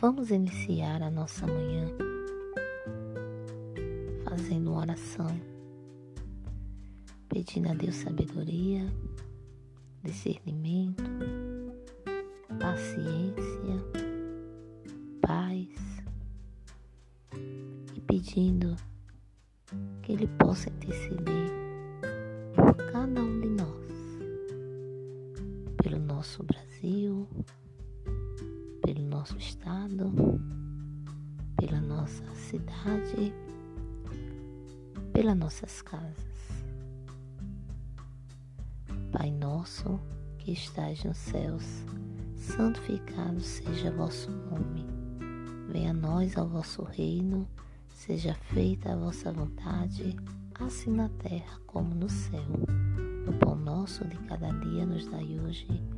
Vamos iniciar a nossa manhã fazendo uma oração, pedindo a Deus sabedoria, discernimento, paciência, paz e pedindo que Ele possa interceder por cada um de nós, pelo nosso Brasil, nosso estado, pela nossa cidade, pelas nossas casas. Pai nosso que estás nos céus, santificado seja vosso nome. Venha a nós ao vosso reino, seja feita a vossa vontade, assim na terra como no céu. O pão nosso de cada dia nos dai hoje.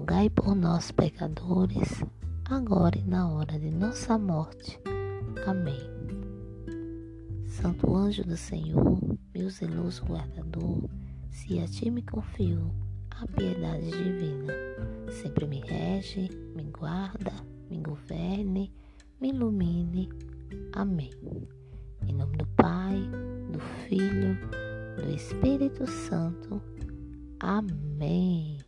rogai por nós, pecadores, agora e na hora de nossa morte. Amém. Santo anjo do Senhor, meu zeloso guardador, se a ti me confio a piedade divina, sempre me rege, me guarda, me governe, me ilumine. Amém. Em nome do Pai, do Filho, do Espírito Santo. Amém.